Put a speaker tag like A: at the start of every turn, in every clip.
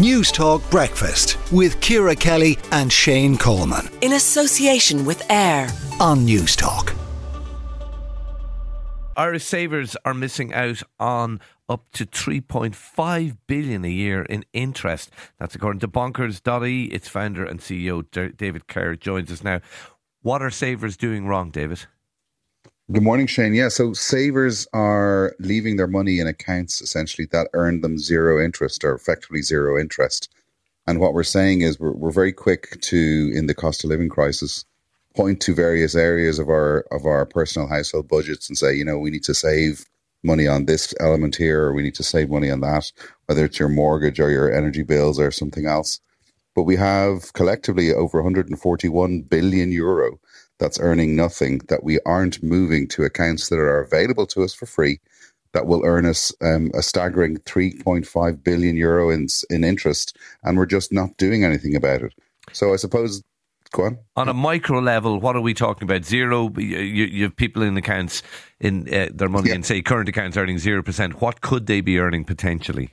A: News Talk Breakfast with Ciara Kelly and Shane Coleman.
B: In association with AIR
A: on News Talk.
C: Irish savers are missing out on up to 3.5 billion a year in interest. That's according to bonkers.ie. Its founder and CEO David Kerr joins us now. What are savers doing wrong, David?
D: Good morning, Shane. Yeah, so savers are leaving their money in accounts essentially that earn them zero interest or effectively zero interest. And what we're saying is we're, we're very quick to, in the cost of living crisis, point to various areas of our of our personal household budgets and say, you know, we need to save money on this element here, or we need to save money on that, whether it's your mortgage or your energy bills or something else. But we have collectively over 141 billion euro that's earning nothing that we aren't moving to accounts that are available to us for free that will earn us um, a staggering 3.5 billion euro in, in interest and we're just not doing anything about it. So i suppose go on.
C: On a micro level what are we talking about? Zero you, you have people in accounts in uh, their money yeah. in say current accounts earning 0% what could they be earning potentially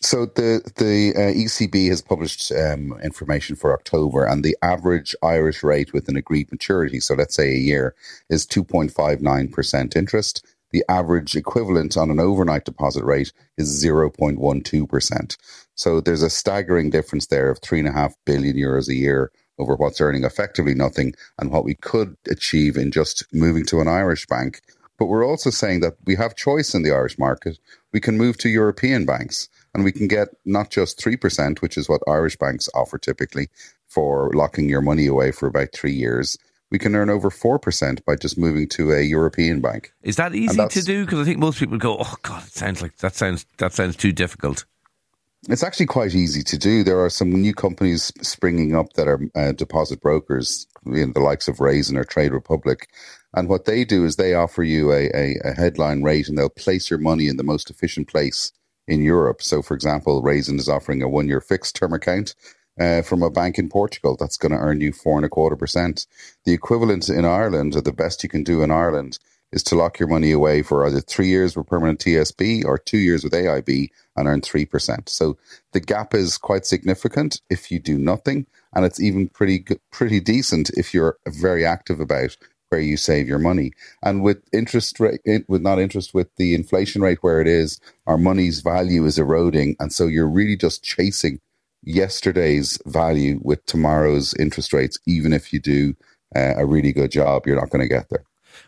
D: so the the uh, ECB has published um, information for October, and the average Irish rate with an agreed maturity, so let's say a year, is two point five nine percent interest. The average equivalent on an overnight deposit rate is zero point one two percent. So there's a staggering difference there of three and a half billion euros a year over what's earning effectively nothing and what we could achieve in just moving to an Irish bank. But we're also saying that we have choice in the Irish market. We can move to European banks and we can get not just 3%, which is what Irish banks offer typically for locking your money away for about three years. We can earn over 4% by just moving to a European bank.
C: Is that easy to do? Because I think most people go, oh, God, it sounds like that sounds, that sounds too difficult.
D: It's actually quite easy to do. There are some new companies springing up that are uh, deposit brokers, you know, the likes of Raisin or Trade Republic. And what they do is they offer you a, a, a headline rate and they'll place your money in the most efficient place in Europe. So, for example, Raisin is offering a one year fixed term account uh, from a bank in Portugal that's going to earn you four and a quarter percent. The equivalent in Ireland, or the best you can do in Ireland, is to lock your money away for either three years with permanent TSB or two years with AIB and earn 3%. So the gap is quite significant if you do nothing. And it's even pretty, pretty decent if you're very active about where you save your money. And with interest rate, with not interest, with the inflation rate where it is, our money's value is eroding. And so you're really just chasing yesterday's value with tomorrow's interest rates. Even if you do uh, a really good job, you're not going to get there.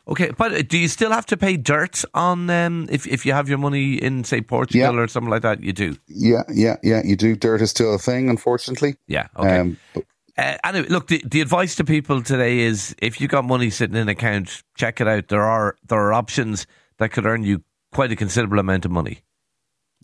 C: Okay, but do you still have to pay DIRT on um, if if you have your money in say Portugal yeah. or something like that? You do.
D: Yeah, yeah, yeah. You do. DIRT is still a thing, unfortunately.
C: Yeah. Okay. Um, but, uh, anyway, look, the, the advice to people today is if you've got money sitting in an account, check it out. There are there are options that could earn you quite a considerable amount of money.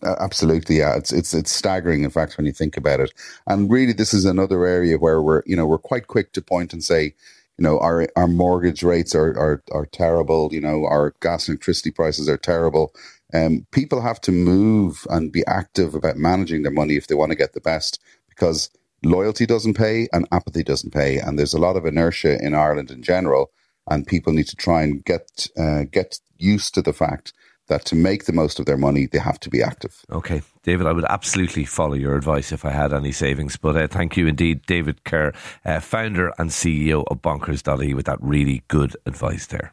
D: Uh, absolutely, yeah. It's it's it's staggering, in fact, when you think about it. And really, this is another area where we're you know we're quite quick to point and say, you know, our our mortgage rates are are are terrible. You know, our gas and electricity prices are terrible. Um, people have to move and be active about managing their money if they want to get the best, because loyalty doesn't pay and apathy doesn't pay. And there's a lot of inertia in Ireland in general, and people need to try and get uh, get used to the fact that to make the most of their money, they have to be active.
C: Okay, David, I would absolutely follow your advice if I had any savings. But uh, thank you indeed, David Kerr, uh, founder and CEO of Bonkers.ie, with that really good advice there.